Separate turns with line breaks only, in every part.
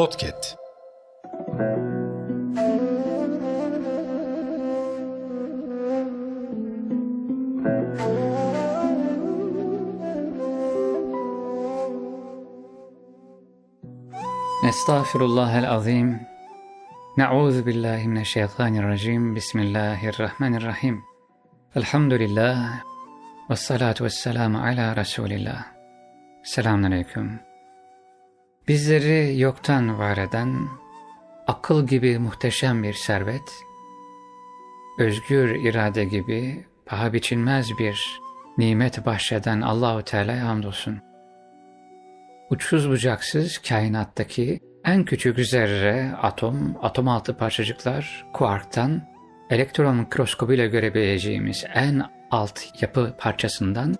بودكيت
نستغفر الله العظيم. نعوذ بالله من الشيطان الرجيم. بسم الله الرحمن الرحيم. الحمد لله والصلاة والسلام على رسول الله. السلام عليكم. Bizleri yoktan var eden, akıl gibi muhteşem bir servet, özgür irade gibi paha biçilmez bir nimet bahşeden Allahu Teala'ya hamdolsun. Uçsuz bucaksız kainattaki en küçük zerre, atom, atom altı parçacıklar, kuarktan, elektron mikroskobuyla görebileceğimiz en alt yapı parçasından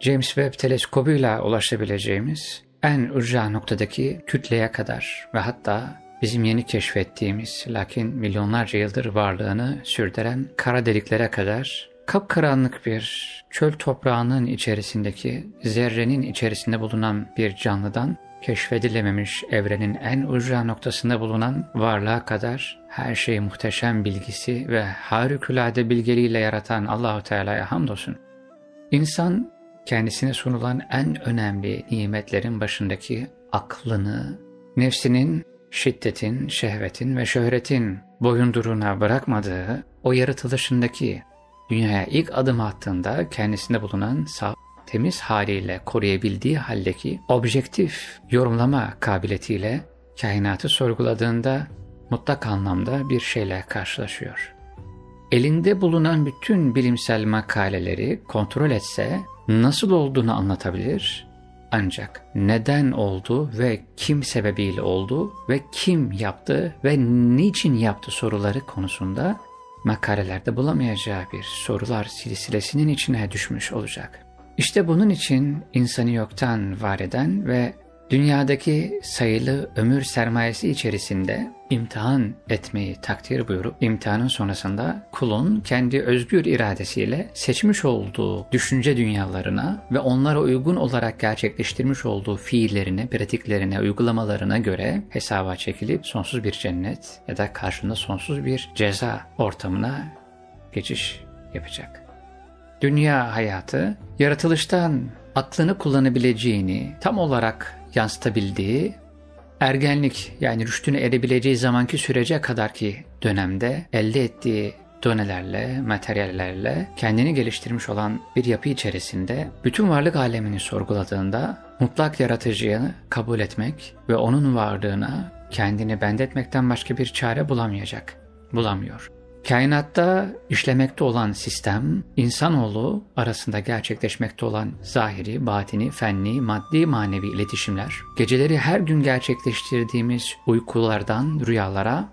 James Webb teleskobuyla ulaşabileceğimiz en ücra noktadaki kütleye kadar ve hatta bizim yeni keşfettiğimiz lakin milyonlarca yıldır varlığını sürdüren kara deliklere kadar kapkaranlık bir çöl toprağının içerisindeki zerrenin içerisinde bulunan bir canlıdan keşfedilememiş evrenin en ucra noktasında bulunan varlığa kadar her şeyi muhteşem bilgisi ve harikulade bilgeliğiyle yaratan Allahu Teala'ya hamdolsun. İnsan kendisine sunulan en önemli nimetlerin başındaki aklını, nefsinin şiddetin, şehvetin ve şöhretin boyunduruğuna bırakmadığı o yaratılışındaki dünyaya ilk adım attığında kendisinde bulunan saf, temiz haliyle koruyabildiği haldeki objektif yorumlama kabiliyetiyle kainatı sorguladığında mutlak anlamda bir şeyle karşılaşıyor. Elinde bulunan bütün bilimsel makaleleri kontrol etse nasıl olduğunu anlatabilir ancak neden oldu ve kim sebebiyle oldu ve kim yaptı ve niçin yaptı soruları konusunda makalelerde bulamayacağı bir sorular silsilesinin içine düşmüş olacak. İşte bunun için insanı yoktan var eden ve dünyadaki sayılı ömür sermayesi içerisinde imtihan etmeyi takdir buyurup imtihanın sonrasında kulun kendi özgür iradesiyle seçmiş olduğu düşünce dünyalarına ve onlara uygun olarak gerçekleştirmiş olduğu fiillerine, pratiklerine, uygulamalarına göre hesaba çekilip sonsuz bir cennet ya da karşında sonsuz bir ceza ortamına geçiş yapacak. Dünya hayatı yaratılıştan aklını kullanabileceğini tam olarak yansıtabildiği ergenlik yani rüştünü erebileceği zamanki sürece kadar ki dönemde elde ettiği donelerle, materyallerle kendini geliştirmiş olan bir yapı içerisinde bütün varlık alemini sorguladığında mutlak yaratıcıyı kabul etmek ve onun varlığına kendini bendetmekten başka bir çare bulamayacak, bulamıyor. Kainatta işlemekte olan sistem, insanoğlu arasında gerçekleşmekte olan zahiri, batini, fenli, maddi, manevi iletişimler, geceleri her gün gerçekleştirdiğimiz uykulardan rüyalara,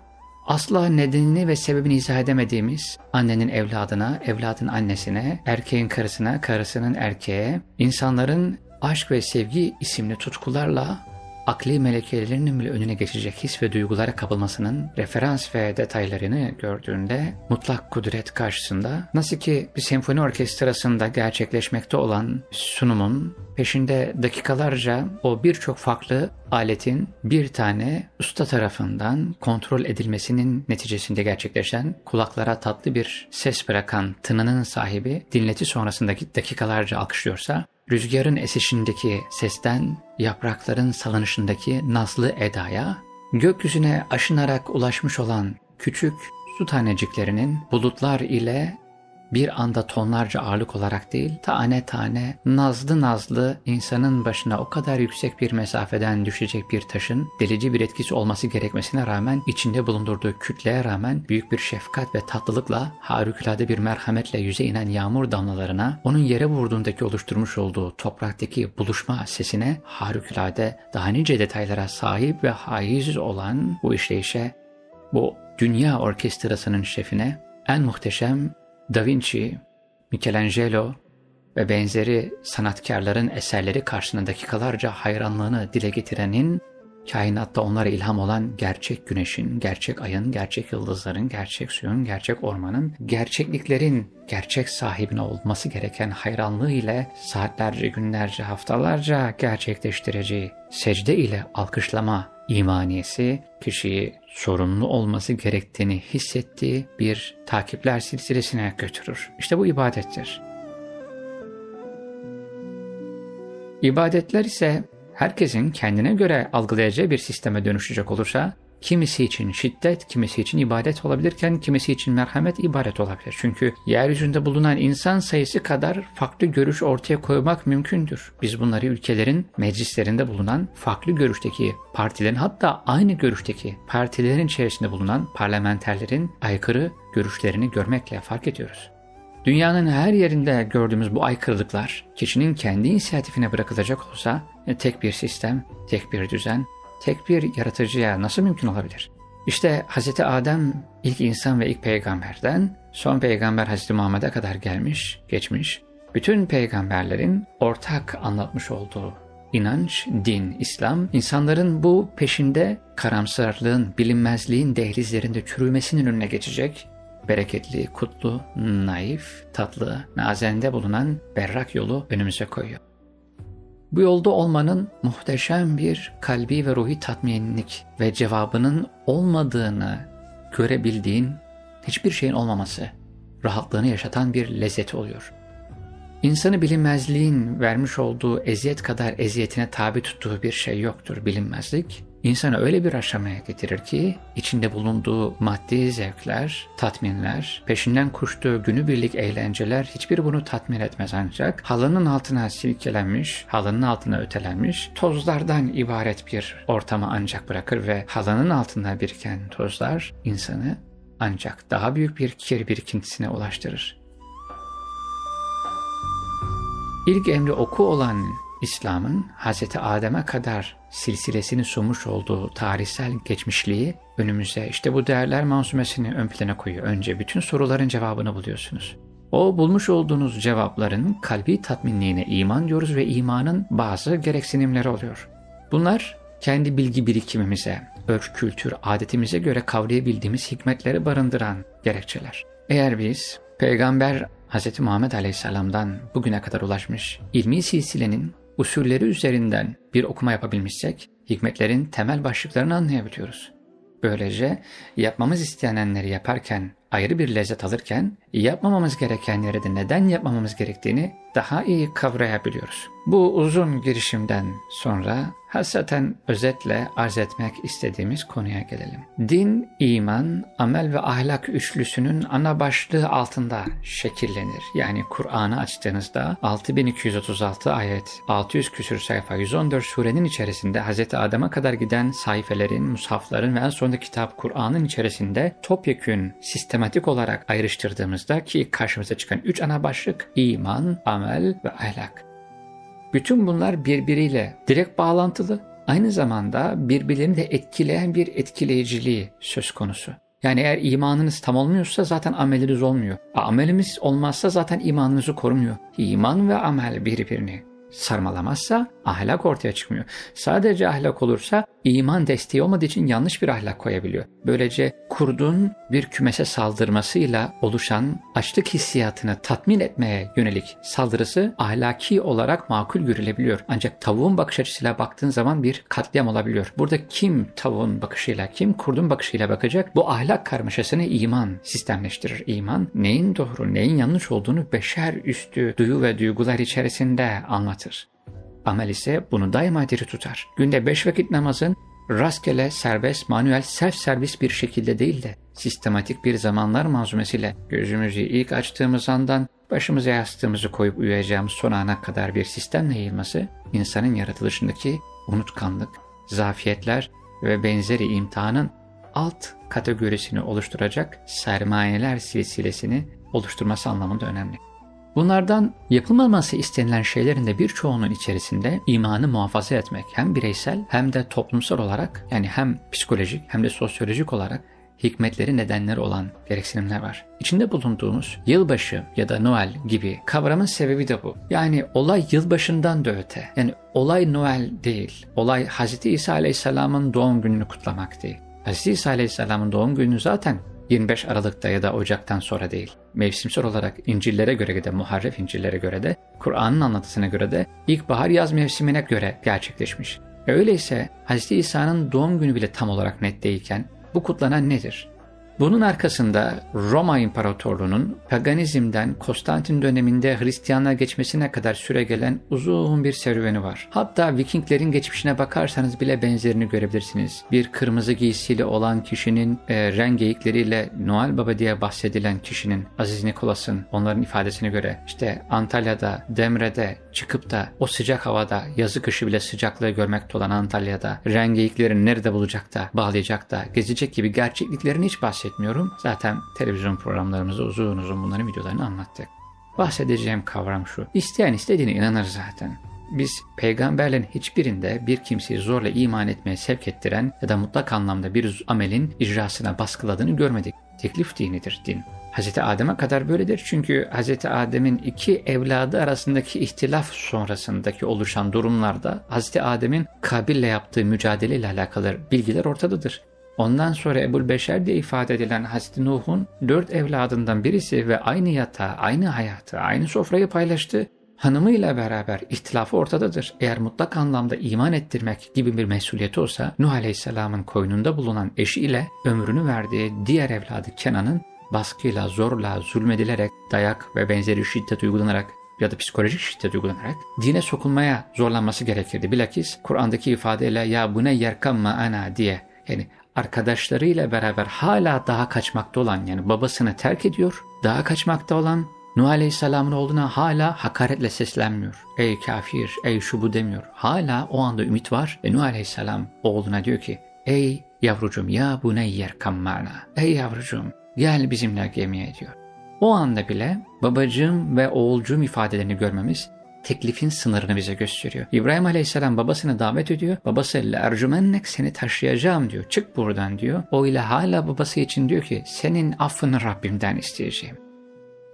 asla nedenini ve sebebini izah edemediğimiz annenin evladına, evladın annesine, erkeğin karısına, karısının erkeğe, insanların aşk ve sevgi isimli tutkularla akli melekelerinin bile önüne geçecek his ve duygulara kapılmasının referans ve detaylarını gördüğünde mutlak kudret karşısında nasıl ki bir senfoni orkestrasında gerçekleşmekte olan sunumun peşinde dakikalarca o birçok farklı aletin bir tane usta tarafından kontrol edilmesinin neticesinde gerçekleşen kulaklara tatlı bir ses bırakan tınının sahibi dinleti sonrasındaki dakikalarca alkışlıyorsa rüzgarın esişindeki sesten, yaprakların salınışındaki nazlı edaya, gökyüzüne aşınarak ulaşmış olan küçük su taneciklerinin bulutlar ile bir anda tonlarca ağırlık olarak değil, tane tane, nazlı nazlı insanın başına o kadar yüksek bir mesafeden düşecek bir taşın delici bir etkisi olması gerekmesine rağmen içinde bulundurduğu kütleye rağmen büyük bir şefkat ve tatlılıkla harikulade bir merhametle yüze inen yağmur damlalarına onun yere vurduğundaki oluşturmuş olduğu topraktaki buluşma sesine harikulade daha nice detaylara sahip ve haiz olan bu işleyişe bu dünya orkestrasının şefine en muhteşem Da Vinci, Michelangelo ve benzeri sanatkarların eserleri karşısında dakikalarca hayranlığını dile getirenin, kainatta onlara ilham olan gerçek güneşin, gerçek ayın, gerçek yıldızların, gerçek suyun, gerçek ormanın, gerçekliklerin gerçek sahibine olması gereken hayranlığı ile saatlerce, günlerce, haftalarca gerçekleştireceği secde ile alkışlama imaniyesi kişiyi sorumlu olması gerektiğini hissettiği bir takipler silsilesine götürür. İşte bu ibadettir. İbadetler ise herkesin kendine göre algılayacağı bir sisteme dönüşecek olursa Kimisi için şiddet, kimisi için ibadet olabilirken kimisi için merhamet ibadet olabilir. Çünkü yeryüzünde bulunan insan sayısı kadar farklı görüş ortaya koymak mümkündür. Biz bunları ülkelerin meclislerinde bulunan farklı görüşteki partilerin hatta aynı görüşteki partilerin içerisinde bulunan parlamenterlerin aykırı görüşlerini görmekle fark ediyoruz. Dünyanın her yerinde gördüğümüz bu aykırılıklar kişinin kendi inisiyatifine bırakılacak olsa e, tek bir sistem, tek bir düzen, tek bir yaratıcıya nasıl mümkün olabilir? İşte Hz. Adem ilk insan ve ilk peygamberden son peygamber Hz. Muhammed'e kadar gelmiş, geçmiş. Bütün peygamberlerin ortak anlatmış olduğu inanç, din, İslam, insanların bu peşinde karamsarlığın, bilinmezliğin dehlizlerinde çürümesinin önüne geçecek, bereketli, kutlu, naif, tatlı, nazende bulunan berrak yolu önümüze koyuyor. Bu yolda olmanın muhteşem bir kalbi ve ruhi tatminlik ve cevabının olmadığını görebildiğin hiçbir şeyin olmaması, rahatlığını yaşatan bir lezzet oluyor. İnsanı bilinmezliğin vermiş olduğu eziyet kadar eziyetine tabi tuttuğu bir şey yoktur bilinmezlik insanı öyle bir aşamaya getirir ki içinde bulunduğu maddi zevkler, tatminler, peşinden koştuğu günübirlik eğlenceler hiçbir bunu tatmin etmez ancak halının altına silkelenmiş, halının altına ötelenmiş tozlardan ibaret bir ortama ancak bırakır ve halının altında biriken tozlar insanı ancak daha büyük bir kir birikintisine ulaştırır. İlk emri oku olan İslam'ın Hz. Adem'e kadar silsilesini sunmuş olduğu tarihsel geçmişliği önümüze işte bu değerler mansumesini ön plana koyuyor. Önce bütün soruların cevabını buluyorsunuz. O bulmuş olduğunuz cevapların kalbi tatminliğine iman diyoruz ve imanın bazı gereksinimleri oluyor. Bunlar kendi bilgi birikimimize, örf, kültür, adetimize göre kavrayabildiğimiz hikmetleri barındıran gerekçeler. Eğer biz Peygamber Hz. Muhammed Aleyhisselam'dan bugüne kadar ulaşmış ilmi silsilenin usulleri üzerinden bir okuma yapabilmişsek, hikmetlerin temel başlıklarını anlayabiliyoruz. Böylece yapmamız istenenleri yaparken ayrı bir lezzet alırken yapmamamız gerekenleri de neden yapmamamız gerektiğini daha iyi kavrayabiliyoruz. Bu uzun girişimden sonra Hasreten özetle arz etmek istediğimiz konuya gelelim. Din, iman, amel ve ahlak üçlüsünün ana başlığı altında şekillenir. Yani Kur'an'ı açtığınızda 6236 ayet, 600 küsür sayfa, 114 surenin içerisinde Hz. Adem'e kadar giden sayfelerin, mushafların ve en sonunda kitap Kur'an'ın içerisinde topyekün, sistematik olarak ayrıştırdığımızda ki karşımıza çıkan üç ana başlık iman, amel ve ahlak. Bütün bunlar birbiriyle direkt bağlantılı. Aynı zamanda birbirlerini de etkileyen bir etkileyiciliği söz konusu. Yani eğer imanınız tam olmuyorsa zaten ameliniz olmuyor. Amelimiz olmazsa zaten imanınızı korumuyor. İman ve amel birbirini sarmalamazsa ahlak ortaya çıkmıyor. Sadece ahlak olursa iman desteği olmadığı için yanlış bir ahlak koyabiliyor. Böylece kurdun bir kümese saldırmasıyla oluşan açlık hissiyatını tatmin etmeye yönelik saldırısı ahlaki olarak makul görülebiliyor. Ancak tavuğun bakış açısıyla baktığın zaman bir katliam olabiliyor. Burada kim tavuğun bakışıyla, kim kurdun bakışıyla bakacak? Bu ahlak karmaşasını iman sistemleştirir. İman neyin doğru, neyin yanlış olduğunu beşer üstü duyu ve duygular içerisinde anlatır. Amel ise bunu daima diri tutar. Günde beş vakit namazın rastgele, serbest, manuel, self servis bir şekilde değil de sistematik bir zamanlar manzumesiyle gözümüzü ilk açtığımız andan başımıza yastığımızı koyup uyuyacağımız son ana kadar bir sistemle yayılması insanın yaratılışındaki unutkanlık, zafiyetler ve benzeri imtihanın alt kategorisini oluşturacak sermayeler silsilesini oluşturması anlamında önemli. Bunlardan yapılmaması istenilen şeylerin de birçoğunun içerisinde imanı muhafaza etmek hem bireysel hem de toplumsal olarak yani hem psikolojik hem de sosyolojik olarak hikmetleri nedenleri olan gereksinimler var. İçinde bulunduğumuz yılbaşı ya da Noel gibi kavramın sebebi de bu. Yani olay yılbaşından da öte. Yani olay Noel değil. Olay Hz. İsa Aleyhisselam'ın doğum gününü kutlamak değil. Hz. İsa Aleyhisselam'ın doğum günü zaten 25 Aralık'ta ya da Ocak'tan sonra değil. Mevsimsel olarak İncil'lere göre de muharref İncil'lere göre de Kur'an'ın anlatısına göre de ilkbahar yaz mevsimine göre gerçekleşmiş. E öyleyse Hz. İsa'nın doğum günü bile tam olarak net değilken bu kutlanan nedir? Bunun arkasında Roma İmparatorluğu'nun paganizmden Konstantin döneminde Hristiyanlığa geçmesine kadar süre gelen uzun bir serüveni var. Hatta Vikinglerin geçmişine bakarsanız bile benzerini görebilirsiniz. Bir kırmızı giysiyle olan kişinin e, ren geyikleriyle Noel Baba diye bahsedilen kişinin Aziz Nikolas'ın onların ifadesine göre işte Antalya'da, Demre'de çıkıp da o sıcak havada yazı kışı bile sıcaklığı görmekte olan Antalya'da ren geyiklerini nerede bulacak da bağlayacak da gezecek gibi gerçekliklerini hiç bahsetmiyor bahsetmiyorum. Zaten televizyon programlarımızda uzun uzun bunların videolarını anlattık. Bahsedeceğim kavram şu. İsteyen istediğine inanır zaten. Biz peygamberlerin hiçbirinde bir kimseyi zorla iman etmeye sevk ettiren ya da mutlak anlamda bir amelin icrasına baskıladığını görmedik. Teklif dinidir din. Hz. Adem'e kadar böyledir. Çünkü Hz. Adem'in iki evladı arasındaki ihtilaf sonrasındaki oluşan durumlarda Hz. Adem'in Kabil'le yaptığı mücadele ile alakalı bilgiler ortadadır. Ondan sonra Ebul Beşer diye ifade edilen Hazreti Nuh'un dört evladından birisi ve aynı yatağı, aynı hayatı, aynı sofrayı paylaştı. Hanımıyla beraber ihtilafı ortadadır. Eğer mutlak anlamda iman ettirmek gibi bir mesuliyeti olsa Nuh Aleyhisselam'ın koynunda bulunan eşiyle ömrünü verdiği diğer evladı Kenan'ın baskıyla, zorla, zulmedilerek, dayak ve benzeri şiddet uygulanarak ya da psikolojik şiddet uygulanarak dine sokulmaya zorlanması gerekirdi. Bilakis Kur'an'daki ifadeyle ya bu ne yerkamma ana diye yani arkadaşlarıyla beraber hala daha kaçmakta olan yani babasını terk ediyor, daha kaçmakta olan Nuh Aleyhisselam'ın olduğuna hala hakaretle seslenmiyor. Ey kafir, ey şu bu demiyor. Hala o anda ümit var ve Nuh Aleyhisselam oğluna diyor ki Ey yavrucum ya bu ne yer kammana. Ey yavrucum gel bizimle gemiye diyor. O anda bile babacığım ve oğulcuğum ifadelerini görmemiz teklifin sınırını bize gösteriyor. İbrahim Aleyhisselam babasını davet ediyor. Babası ercümennek seni taşıyacağım diyor. Çık buradan diyor. O ile hala babası için diyor ki senin affını Rabbimden isteyeceğim.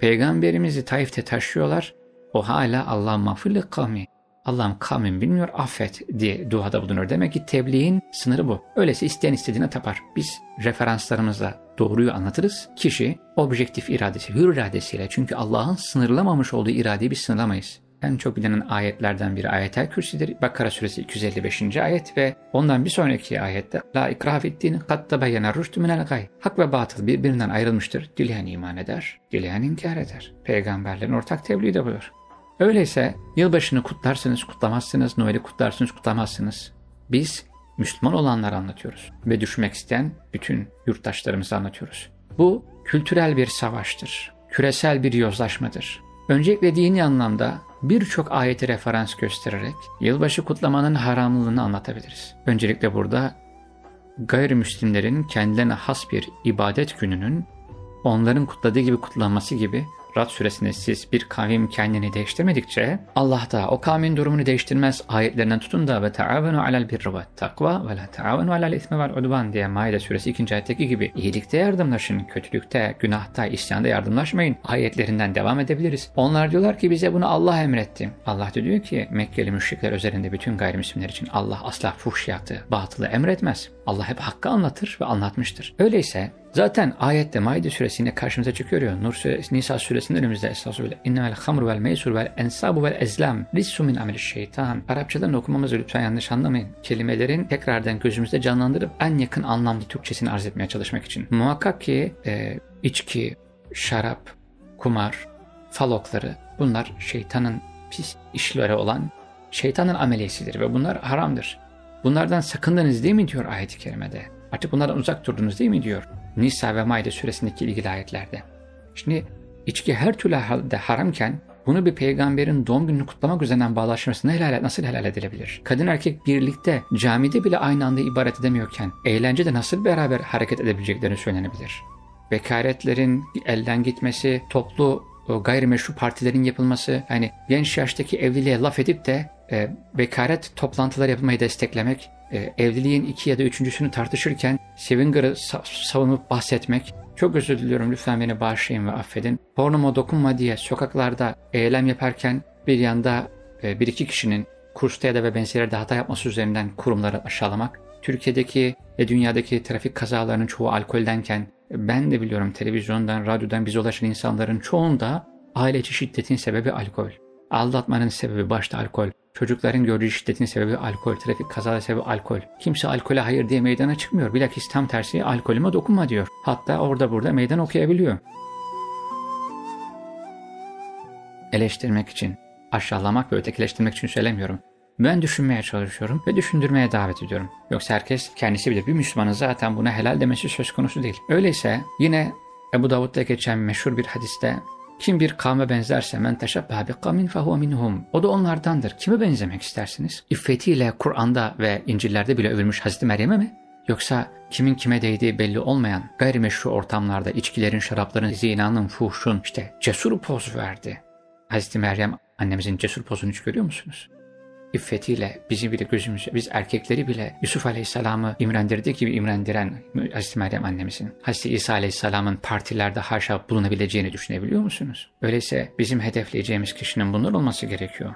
Peygamberimizi Taif'te taşıyorlar. O hala Allah mağfirli kavmi. Allah'ım kavmin bilmiyor affet diye duada bulunur. Demek ki tebliğin sınırı bu. Öyleyse isteyen istediğine tapar. Biz referanslarımızla doğruyu anlatırız. Kişi objektif iradesi, hür iradesiyle çünkü Allah'ın sınırlamamış olduğu iradeyi biz sınırlamayız en çok bilinen ayetlerden biri ayetel kürsidir. Bakara suresi 255. ayet ve ondan bir sonraki ayette La ikrah fittin kad tebeyyene rüştü minel gay. Hak ve batıl birbirinden ayrılmıştır. Dileyen iman eder, dileyen inkar eder. Peygamberlerin ortak tebliği de budur. Öyleyse yılbaşını kutlarsınız, kutlamazsınız, Noel'i kutlarsınız, kutlamazsınız. Biz Müslüman olanları anlatıyoruz ve düşmek isteyen bütün yurttaşlarımızı anlatıyoruz. Bu kültürel bir savaştır, küresel bir yozlaşmadır. Öncelikle dini anlamda birçok ayeti referans göstererek yılbaşı kutlamanın haramlılığını anlatabiliriz. Öncelikle burada gayrimüslimlerin kendilerine has bir ibadet gününün onların kutladığı gibi kutlanması gibi Rad suresinde siz bir kavim kendini değiştirmedikçe Allah da o kavmin durumunu değiştirmez ayetlerinden tutun da ve taavenu alel birri ve takva ve la taavenu alel ismi vel udvan diye Maide suresi 2. ayetteki gibi iyilikte yardımlaşın, kötülükte, günahta, isyanda yardımlaşmayın ayetlerinden devam edebiliriz. Onlar diyorlar ki bize bunu Allah emretti. Allah da diyor ki Mekkeli müşrikler üzerinde bütün gayrimüslimler için Allah asla fuhşiyatı, batılı emretmez. Allah hep hakkı anlatır ve anlatmıştır. Öyleyse Zaten ayette Maide suresinde karşımıza çıkıyor ya Nur suresi, Nisa suresinde önümüzde estağfurullah. İnnemel hamru vel meysur vel ensabu vel ezlam rissu min ameli şeytan. Arapçadan okumamızı lütfen yanlış anlamayın. Kelimelerin tekrardan gözümüzde canlandırıp en yakın anlamda Türkçesini arz etmeye çalışmak için. Muhakkak ki e, içki, şarap, kumar, falokları bunlar şeytanın pis işleri olan şeytanın ameliyesidir ve bunlar haramdır. Bunlardan sakındınız değil mi diyor ayet-i kerimede. Artık bunlardan uzak durdunuz değil mi diyor. Nisa ve Maide suresindeki ilgili ayetlerde. Şimdi içki her türlü halde haramken bunu bir peygamberin doğum gününü kutlamak üzerinden bağlaşması helal, nasıl helal edilebilir? Kadın erkek birlikte camide bile aynı anda ibaret edemiyorken eğlencede nasıl beraber hareket edebileceklerini söylenebilir? Bekaretlerin elden gitmesi, toplu gayrimeşru partilerin yapılması, yani genç yaştaki evliliğe laf edip de e, bekaret toplantıları yapılmayı desteklemek, e, evliliğin iki ya da üçüncüsünü tartışırken Sevinger'ı savunup bahsetmek, çok özür diliyorum lütfen beni bağışlayın ve affedin. Pornoma dokunma diye sokaklarda eylem yaparken bir yanda e, bir iki kişinin kursta ya da ve benzeri hata yapması üzerinden kurumları aşağılamak. Türkiye'deki ve dünyadaki trafik kazalarının çoğu alkoldenken ben de biliyorum televizyondan, radyodan bize ulaşan insanların çoğunda aile içi şiddetin sebebi alkol. Aldatmanın sebebi başta alkol. Çocukların gördüğü şiddetin sebebi alkol. Trafik kazaları sebebi alkol. Kimse alkole hayır diye meydana çıkmıyor. Bilakis tam tersi alkolüme dokunma diyor. Hatta orada burada meydan okuyabiliyor. Eleştirmek için, aşağılamak ve ötekileştirmek için söylemiyorum. Ben düşünmeye çalışıyorum ve düşündürmeye davet ediyorum. Yoksa herkes kendisi bilir. Bir Müslümanın zaten buna helal demesi söz konusu değil. Öyleyse yine Ebu Davud'da geçen meşhur bir hadiste kim bir kavme benzerse men teşebbeha bi kavmin fehuve minhum. O da onlardandır. Kime benzemek istersiniz? İffetiyle Kur'an'da ve İncil'lerde bile övülmüş Hazreti Meryem'e mi? Yoksa kimin kime değdiği belli olmayan gayrimeşru ortamlarda içkilerin, şarapların, zinanın, fuhşun işte cesur poz verdi. Hazreti Meryem annemizin cesur pozunu hiç görüyor musunuz? İffetiyle bizi bile gözümüzü, biz erkekleri bile Yusuf Aleyhisselam'ı imrendirdiği gibi imrendiren Hazreti Meryem annemizin, Hazreti İsa Aleyhisselam'ın partilerde haşa bulunabileceğini düşünebiliyor musunuz? Öyleyse bizim hedefleyeceğimiz kişinin bunlar olması gerekiyor.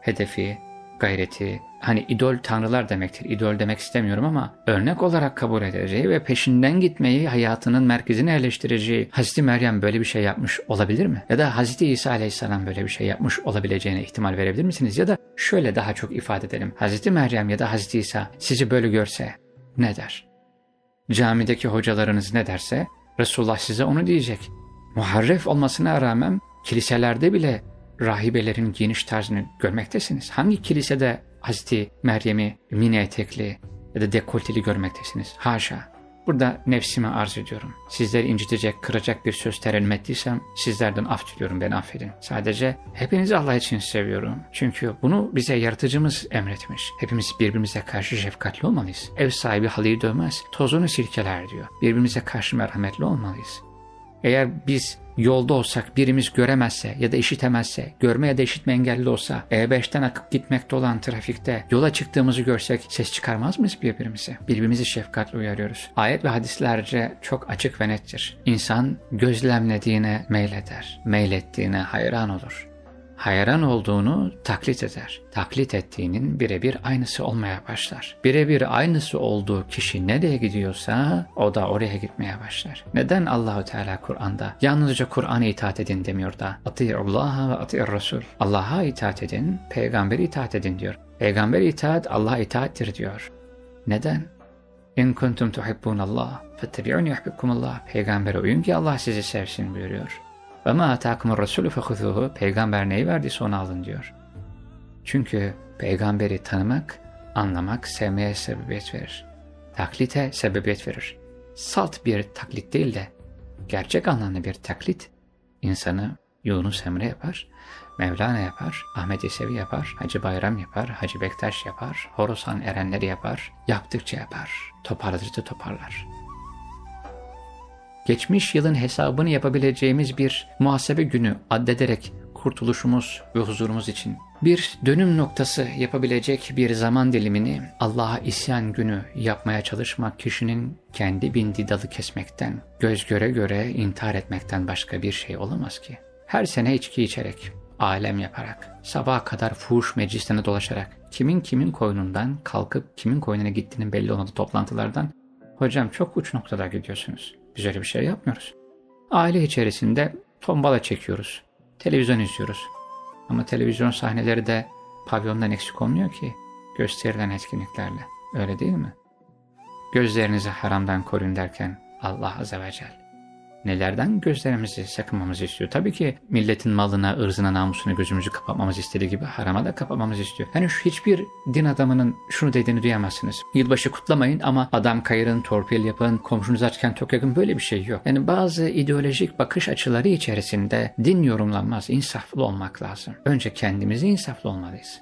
Hedefi, gayreti, hani idol tanrılar demektir. İdol demek istemiyorum ama örnek olarak kabul edeceği ve peşinden gitmeyi hayatının merkezine yerleştireceği Hazreti Meryem böyle bir şey yapmış olabilir mi? Ya da Hazreti İsa Aleyhisselam böyle bir şey yapmış olabileceğine ihtimal verebilir misiniz? Ya da şöyle daha çok ifade edelim. Hazreti Meryem ya da Hazreti İsa sizi böyle görse ne der? Camideki hocalarınız ne derse Resulullah size onu diyecek. Muharref olmasına rağmen kiliselerde bile rahibelerin giyiniş tarzını görmektesiniz. Hangi kilisede Hazreti Meryem'i mini etekli ya da dekolteli görmektesiniz? Haşa. Burada nefsimi arz ediyorum. Sizleri incitecek, kıracak bir söz terelim ettiysem sizlerden af diliyorum, beni affedin. Sadece hepinizi Allah için seviyorum. Çünkü bunu bize yaratıcımız emretmiş. Hepimiz birbirimize karşı şefkatli olmalıyız. Ev sahibi halıyı dövmez, tozunu sirkeler diyor. Birbirimize karşı merhametli olmalıyız. Eğer biz yolda olsak birimiz göremezse ya da işitemezse, görme ya da işitme engelli olsa, E5'ten akıp gitmekte olan trafikte yola çıktığımızı görsek ses çıkarmaz mıyız birbirimize? Birbirimizi şefkatle uyarıyoruz. Ayet ve hadislerce çok açık ve nettir. İnsan gözlemlediğine meyleder, meylettiğine hayran olur hayran olduğunu taklit eder. Taklit ettiğinin birebir aynısı olmaya başlar. Birebir aynısı olduğu kişi nereye gidiyorsa o da oraya gitmeye başlar. Neden Allahu Teala Kur'an'da yalnızca Kur'an'a itaat edin demiyor da Ati'ullaha ve ati'ir Resul. Allah'a itaat edin, peygamberi itaat edin diyor. Peygamber itaat Allah'a itaattir diyor. Neden? İn kuntum tuhibbunallah fettebi'uni yuhibbukumullah. Peygambere uyun ki Allah sizi sevsin buyuruyor. Ve ma atakumur resulü fehuzuhu. Peygamber neyi verdiyse onu alın diyor. Çünkü peygamberi tanımak, anlamak, sevmeye sebebiyet verir. Taklite sebebiyet verir. Salt bir taklit değil de gerçek anlamda bir taklit insanı Yunus Emre yapar, Mevlana yapar, Ahmet Yesevi yapar, Hacı Bayram yapar, Hacı Bektaş yapar, Horasan Erenleri yapar, yaptıkça yapar, toparladıkça toparlar geçmiş yılın hesabını yapabileceğimiz bir muhasebe günü addederek kurtuluşumuz ve huzurumuz için bir dönüm noktası yapabilecek bir zaman dilimini Allah'a isyan günü yapmaya çalışmak kişinin kendi bindiği dalı kesmekten, göz göre göre intihar etmekten başka bir şey olamaz ki. Her sene içki içerek, alem yaparak, sabaha kadar fuhuş meclislerine dolaşarak, kimin kimin koynundan kalkıp kimin koynuna gittiğinin belli olmadığı toplantılardan, hocam çok uç noktada gidiyorsunuz. Biz öyle bir şey yapmıyoruz. Aile içerisinde tombala çekiyoruz. Televizyon izliyoruz. Ama televizyon sahneleri de pavyondan eksik olmuyor ki gösterilen etkinliklerle. Öyle değil mi? Gözlerinizi haramdan koruyun derken Allah Azze ve Celle nelerden gözlerimizi sakınmamızı istiyor. Tabii ki milletin malına, ırzına, namusuna gözümüzü kapatmamız istediği gibi harama da kapatmamızı istiyor. Yani şu hiçbir din adamının şunu dediğini duyamazsınız. Yılbaşı kutlamayın ama adam kayırın, torpil yapın, komşunuz açken çok yakın böyle bir şey yok. Yani bazı ideolojik bakış açıları içerisinde din yorumlanmaz, insaflı olmak lazım. Önce kendimizi insaflı olmalıyız.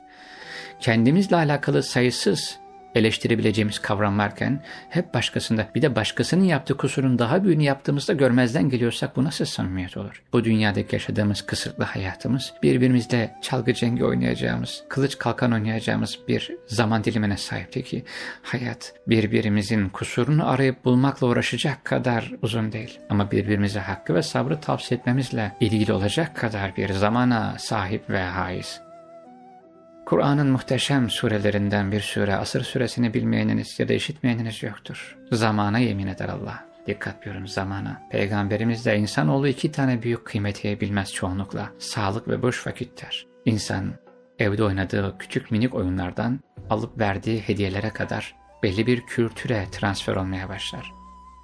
Kendimizle alakalı sayısız eleştirebileceğimiz kavram varken hep başkasında bir de başkasının yaptığı kusurun daha büyüğünü yaptığımızda görmezden geliyorsak bu nasıl samimiyet olur? Bu dünyadaki yaşadığımız kısıtlı hayatımız birbirimizle çalgı cengi oynayacağımız, kılıç kalkan oynayacağımız bir zaman dilimine sahipti ki hayat birbirimizin kusurunu arayıp bulmakla uğraşacak kadar uzun değil. Ama birbirimize hakkı ve sabrı tavsiye etmemizle ilgili olacak kadar bir zamana sahip ve haiz. Kur'an'ın muhteşem surelerinden bir sure, asır suresini bilmeyeniniz ya da işitmeyeniniz yoktur. Zamana yemin eder Allah. Dikkat buyurun zamana. Peygamberimiz de insanoğlu iki tane büyük kıymeti bilmez çoğunlukla. Sağlık ve boş vakitler. İnsan evde oynadığı küçük minik oyunlardan alıp verdiği hediyelere kadar belli bir kültüre transfer olmaya başlar.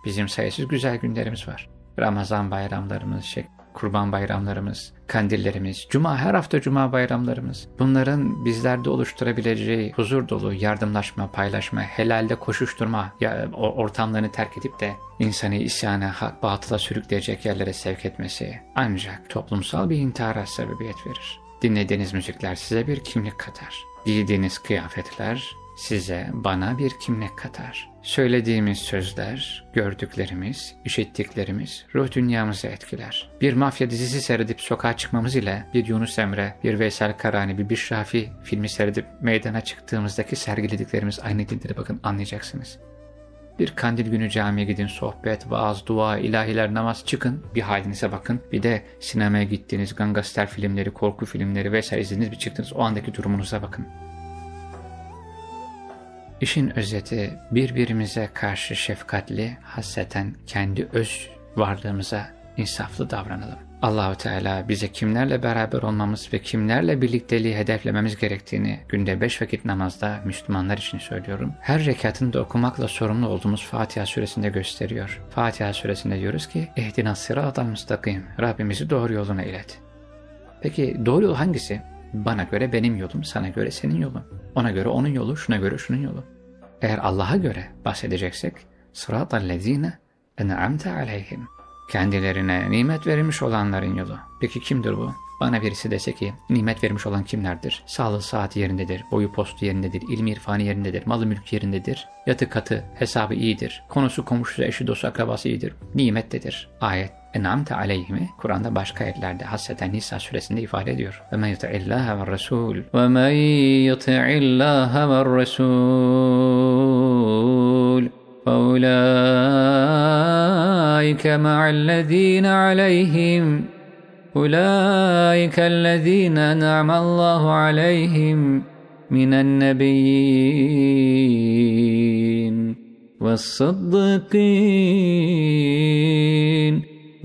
Bizim sayısız güzel günlerimiz var. Ramazan bayramlarımız, şey, kurban bayramlarımız, kandillerimiz, cuma her hafta cuma bayramlarımız. Bunların bizlerde oluşturabileceği huzur dolu yardımlaşma, paylaşma, helalde koşuşturma ya, ortamlarını terk edip de insanı isyana, hak, batıla sürükleyecek yerlere sevk etmesi ancak toplumsal bir intihara sebebiyet verir. Dinlediğiniz müzikler size bir kimlik katar. Giydiğiniz kıyafetler size, bana bir kimlik katar. Söylediğimiz sözler, gördüklerimiz, işittiklerimiz ruh dünyamızı etkiler. Bir mafya dizisi seyredip sokağa çıkmamız ile bir Yunus Emre, bir Veysel Karani, bir Bişrafi filmi seyredip meydana çıktığımızdaki sergilediklerimiz aynı değildir bakın anlayacaksınız. Bir kandil günü camiye gidin, sohbet, vaaz, dua, ilahiler, namaz çıkın, bir halinize bakın. Bir de sinemaya gittiğiniz gangster filmleri, korku filmleri vesaire izlediniz bir çıktınız o andaki durumunuza bakın. İşin özeti birbirimize karşı şefkatli, hasreten kendi öz varlığımıza insaflı davranalım. Allahu Teala bize kimlerle beraber olmamız ve kimlerle birlikteliği hedeflememiz gerektiğini günde beş vakit namazda Müslümanlar için söylüyorum. Her rekatında okumakla sorumlu olduğumuz Fatiha suresinde gösteriyor. Fatiha suresinde diyoruz ki ehdina sıratal müstakim. Rabbimizi doğru yoluna ilet. Peki doğru yol hangisi? Bana göre benim yolum, sana göre senin yolun. Ona göre onun yolu, şuna göre şunun yolu. Eğer Allah'a göre bahsedeceksek, sıratal lezine en'amte aleyhim. Kendilerine nimet verilmiş olanların yolu. Peki kimdir bu? Bana birisi dese ki nimet vermiş olan kimlerdir? Sağlığı saat yerindedir, boyu postu yerindedir, ilmi irfanı yerindedir, malı mülk yerindedir, yatı katı, hesabı iyidir, konusu komşusu, eşi dostu akrabası iyidir, nimettedir. Ayet enamte aleyhimi Kur'an'da başka ayetlerde hasreten Nisa suresinde ifade ediyor. Ve men yuti'illaha ve rasul ve men yuti'illaha ve rasul فأولئك مع الذين عليهم أولئك الذين أنعم الله عليهم من النبيين والصديقين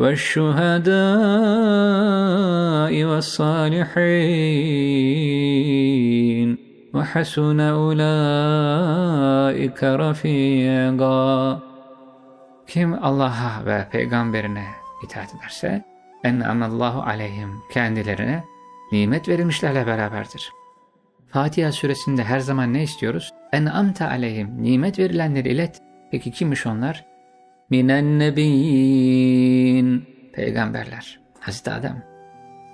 والشهداء والصالحين وحسن أولئك رفيقا Kim Allah'a ve peygamberine itaat ederse en'amallahu aleyhim kendilerine nimet verilmişlerle beraberdir. Fatiha suresinde her zaman ne istiyoruz? En'amte aleyhim nimet verilenleri ilet. Peki kimmiş onlar? Minen nebiyyin peygamberler. Hazreti Adem,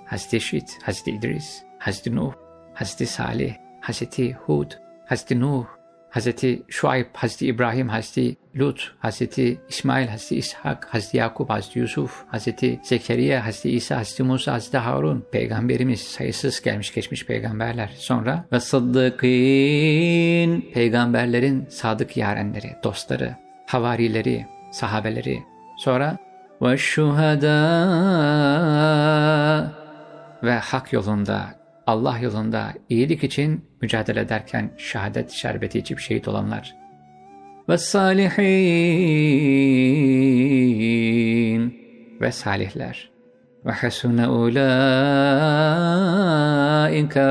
Hazreti Şit, Hazreti İdris, Hazreti Nuh, Hazreti Salih, Hazreti Hud, Hazreti Nuh, Hazreti Şuayb, Hazreti İbrahim, Hazreti Lut, Hazreti İsmail, Hazreti İshak, Hazreti Yakup, Hazreti Yusuf, Hazreti Zekeriya, Hazreti İsa, Hazreti Musa, Hazreti Harun, peygamberimiz, sayısız gelmiş geçmiş peygamberler. Sonra ve sıddıkîn, peygamberlerin sadık yarenleri, dostları, havarileri, sahabeleri. Sonra ve şuhada ve hak yolunda, Allah yolunda iyilik için mücadele ederken şehadet şerbeti içip şehit olanlar. Ve salihin ve salihler. Ve hasune ulaike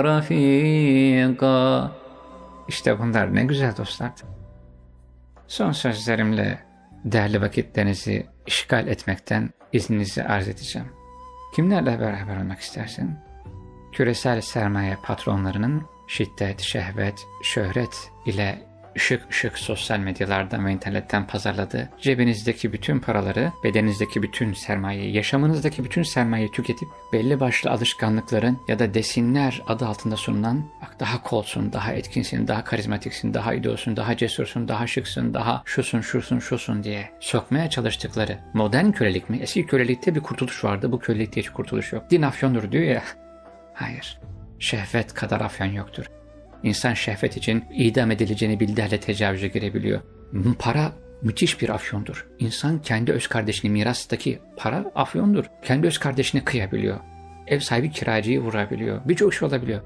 rafika. İşte bunlar ne güzel dostlardı. Son sözlerimle değerli vakitlerinizi işgal etmekten izninizi arz edeceğim. Kimlerle beraber olmak istersin? Küresel sermaye patronlarının şiddet, şehvet, şöhret ile ışık ışık sosyal medyalardan ve internetten pazarladı. Cebinizdeki bütün paraları, bedeninizdeki bütün sermayeyi, yaşamınızdaki bütün sermayeyi tüketip belli başlı alışkanlıkların ya da desinler adı altında sunulan bak daha kolsun, daha etkinsin, daha karizmatiksin, daha ideolsun, daha cesursun, daha şıksın, daha şusun, şusun, şusun diye sokmaya çalıştıkları modern kölelik mi? Eski kölelikte bir kurtuluş vardı. Bu kölelikte hiç kurtuluş yok. Din afyondur diyor ya. Hayır. Şehvet kadar afyon yoktur. İnsan şehvet için idam edileceğini bildiği halde tecavüze girebiliyor. Para müthiş bir afyondur. İnsan kendi öz kardeşini mirastaki para afyondur. Kendi öz kardeşini kıyabiliyor. Ev sahibi kiracıyı vurabiliyor. Birçok şey olabiliyor.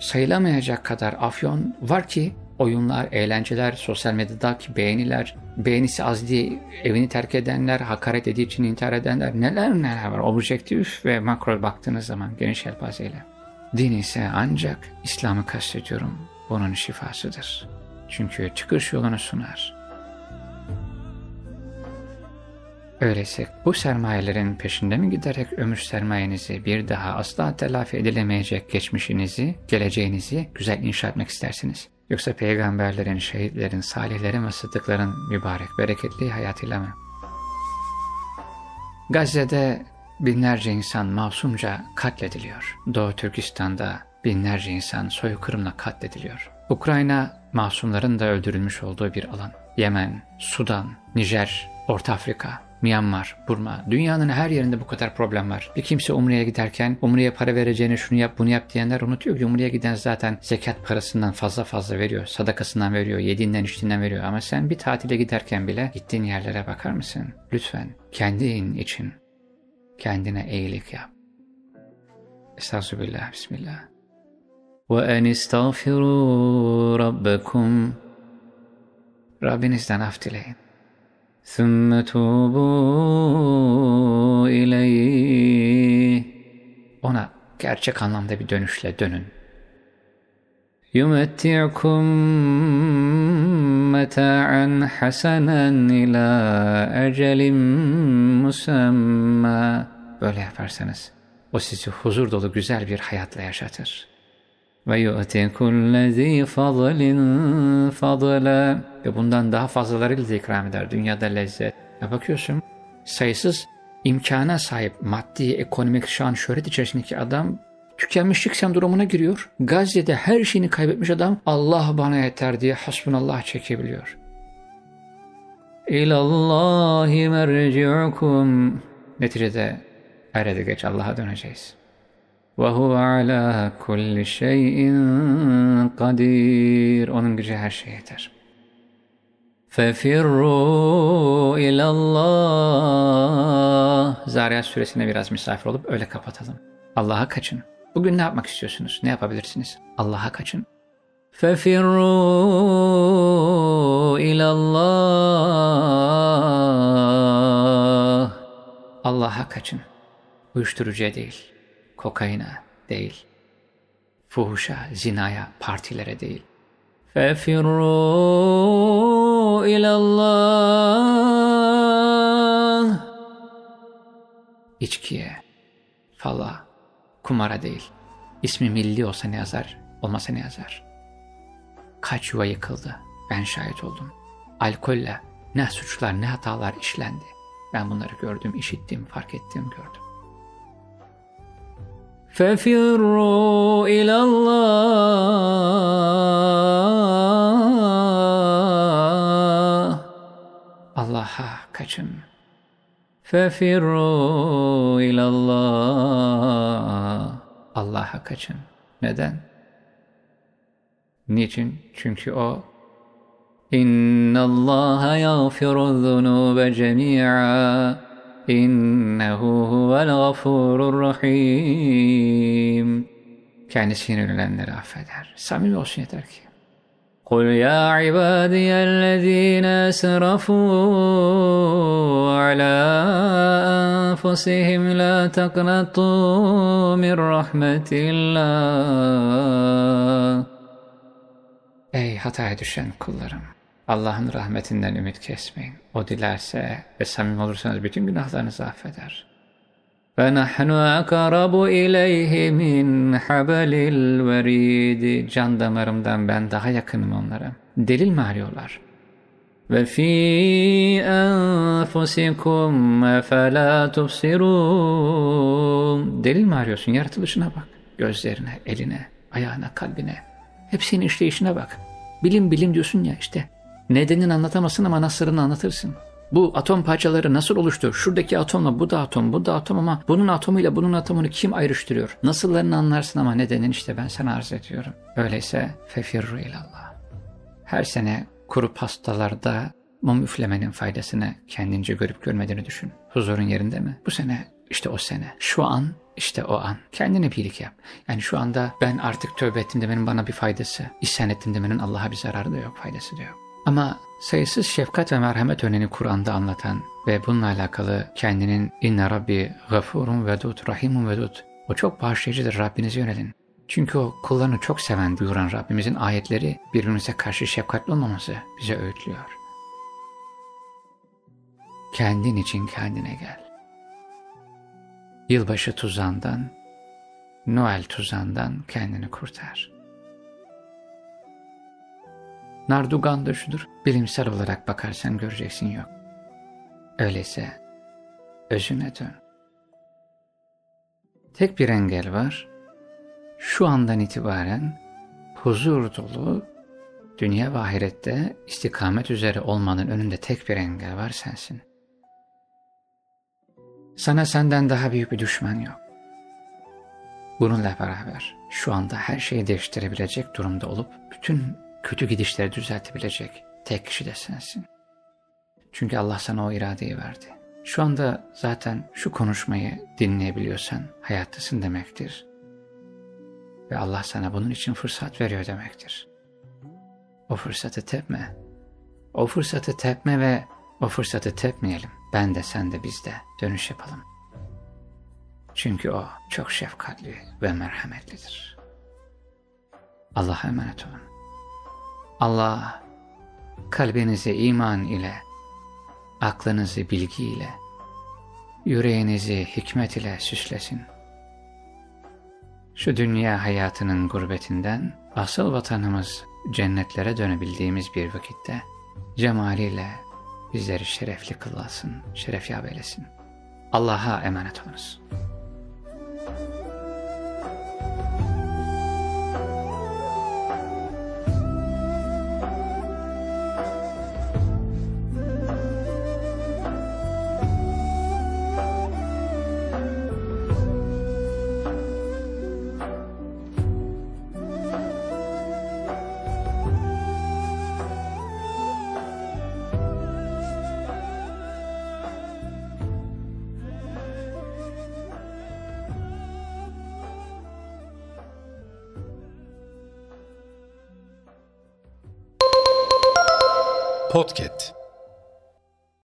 Sayılamayacak kadar afyon var ki oyunlar, eğlenceler, sosyal medyadaki beğeniler, beğenisi az diye evini terk edenler, hakaret ettiği için intihar edenler neler neler var. Objektif ve makro baktığınız zaman geniş yelpazeyle. Din ise ancak İslam'ı kastediyorum. Bunun şifasıdır. Çünkü çıkış yolunu sunar. Öyleyse bu sermayelerin peşinde mi giderek ömür sermayenizi bir daha asla telafi edilemeyecek geçmişinizi, geleceğinizi güzel inşa etmek istersiniz? Yoksa peygamberlerin, şehitlerin, salihlerin ve sıddıkların mübarek, bereketli hayatıyla mı? Gazze'de binlerce insan masumca katlediliyor. Doğu Türkistan'da binlerce insan soykırımla katlediliyor. Ukrayna masumların da öldürülmüş olduğu bir alan. Yemen, Sudan, Nijer, Orta Afrika, Myanmar, Burma, dünyanın her yerinde bu kadar problem var. Bir kimse Umre'ye giderken Umre'ye para vereceğini şunu yap bunu yap diyenler unutuyor ki Umre'ye giden zaten zekat parasından fazla fazla veriyor, sadakasından veriyor, yediğinden içtiğinden veriyor. Ama sen bir tatile giderken bile gittiğin yerlere bakar mısın? Lütfen kendin için kendine iyilik yap. Estağfirullah, Bismillah. وَاَنْ اسْتَغْفِرُوا رَبَّكُمْ Rabbinizden af dileyin. ثُمَّ تُوبُوا إِلَيْهِ Ona gerçek anlamda bir dönüşle dönün. يُمَتِّعْكُمْ مَتَاعًا حَسَنًا إِلَى أَجَلٍ مُسَمَّى Böyle yaparsanız o sizi huzur dolu güzel bir hayatla yaşatır. Ve yu'ti kullezî fadlin fadla ve bundan daha fazlalarıyla da ikram eder dünyada lezzet. Ya bakıyorsun sayısız imkana sahip maddi, ekonomik, şan, şöhret içerisindeki adam tükenmişlik sendromuna giriyor. Gazze'de her şeyini kaybetmiş adam Allah bana yeter diye hasbunallah çekebiliyor. İlallahi merci'ukum Neticede er geç Allah'a döneceğiz. Ve huve ala kulli şeyin kadir. Onun gücü her şeye yeter. Fefirru ilallah. Zariyat suresine biraz misafir olup öyle kapatalım. Allah'a kaçın. Bugün ne yapmak istiyorsunuz? Ne yapabilirsiniz? Allah'a kaçın. Fefirru ilallah. Allah'a kaçın. Uyuşturucuya değil, kokaina değil, fuhuşa, zinaya, partilere değil. Fefirru ilallah. İçkiye, fala, kumara değil. İsmi milli olsa ne yazar, olmasa ne yazar? Kaç yuva yıkıldı, ben şahit oldum. Alkolle ne suçlar ne hatalar işlendi. Ben bunları gördüm, işittim, fark ettim, gördüm. فَفِرُّوا إِلَى اللّٰهِ Allah'a kaçın. Fefirru ilallah. Allah'a kaçın. Neden? Niçin? Çünkü o İnnallaha yagfiru zunube cemi'a İnnehu huvel gafurur rahim Kendisini ölenleri affeder. Samimi olsun yeter ki. قل يا عبادي الذين أسرفوا على أنفسهم لا تقنطوا من رحمة الله Ey hataya düşen kullarım! Allah'ın rahmetinden ümit kesmeyin. O dilerse ve samimi olursanız bütün günahlarınızı affeder. وَنَحْنُ أَقَرَبُ إِلَيْهِ مِنْ حَبَلِ الْوَرِيدِ Can damarımdan ben daha yakınım onlara. Delil mi arıyorlar? وَفِي أَنفُسِكُمْ فَلَا تُبْصِرُونَ Delil mi arıyorsun? Yaratılışına bak. Gözlerine, eline, ayağına, kalbine. Hepsinin işleyişine bak. Bilim bilim diyorsun ya işte. Nedenini anlatamazsın ama nasırını anlatırsın. Bu atom parçaları nasıl oluştu? Şuradaki atomla bu da atom, bu da atom ama bunun atomuyla bunun atomunu kim ayrıştırıyor? Nasıllarını anlarsın ama nedenin işte ben sana arz ediyorum. Öyleyse fefirru ilallah. Her sene kuru pastalarda mum üflemenin faydasını kendince görüp görmediğini düşün. Huzurun yerinde mi? Bu sene işte o sene. Şu an işte o an. Kendine birlik yap. Yani şu anda ben artık tövbe ettim demenin bana bir faydası. İsyan ettim demenin Allah'a bir zararı da yok, faydası da yok. Ama sayısız şefkat ve merhamet örneğini Kur'an'da anlatan ve bununla alakalı kendinin inne rabbi gafurun vedud, rahimun vedud. O çok bağışlayıcıdır Rabbinize yönelin. Çünkü o kullarını çok seven buyuran Rabbimizin ayetleri birbirimize karşı şefkatli olmamızı bize öğütlüyor. Kendin için kendine gel. Yılbaşı tuzağından, Noel tuzağından kendini kurtar. Nardugan'dır şudur, bilimsel olarak bakarsan göreceksin yok. Öyleyse özüne dön. Tek bir engel var, şu andan itibaren huzur dolu, dünya ve ahirette istikamet üzere olmanın önünde tek bir engel var sensin. Sana senden daha büyük bir düşman yok. Bununla beraber şu anda her şeyi değiştirebilecek durumda olup bütün kötü gidişleri düzeltebilecek tek kişi de sensin. Çünkü Allah sana o iradeyi verdi. Şu anda zaten şu konuşmayı dinleyebiliyorsan hayattasın demektir. Ve Allah sana bunun için fırsat veriyor demektir. O fırsatı tepme. O fırsatı tepme ve o fırsatı tepmeyelim. Ben de sen de biz de dönüş yapalım. Çünkü o çok şefkatli ve merhametlidir. Allah'a emanet olun. Allah kalbinizi iman ile, aklınızı bilgi ile, yüreğinizi hikmet ile süslesin. Şu dünya hayatının gurbetinden asıl vatanımız cennetlere dönebildiğimiz bir vakitte cemaliyle bizleri şerefli kılasın, şeref yap eylesin. Allah'a emanet olunuz.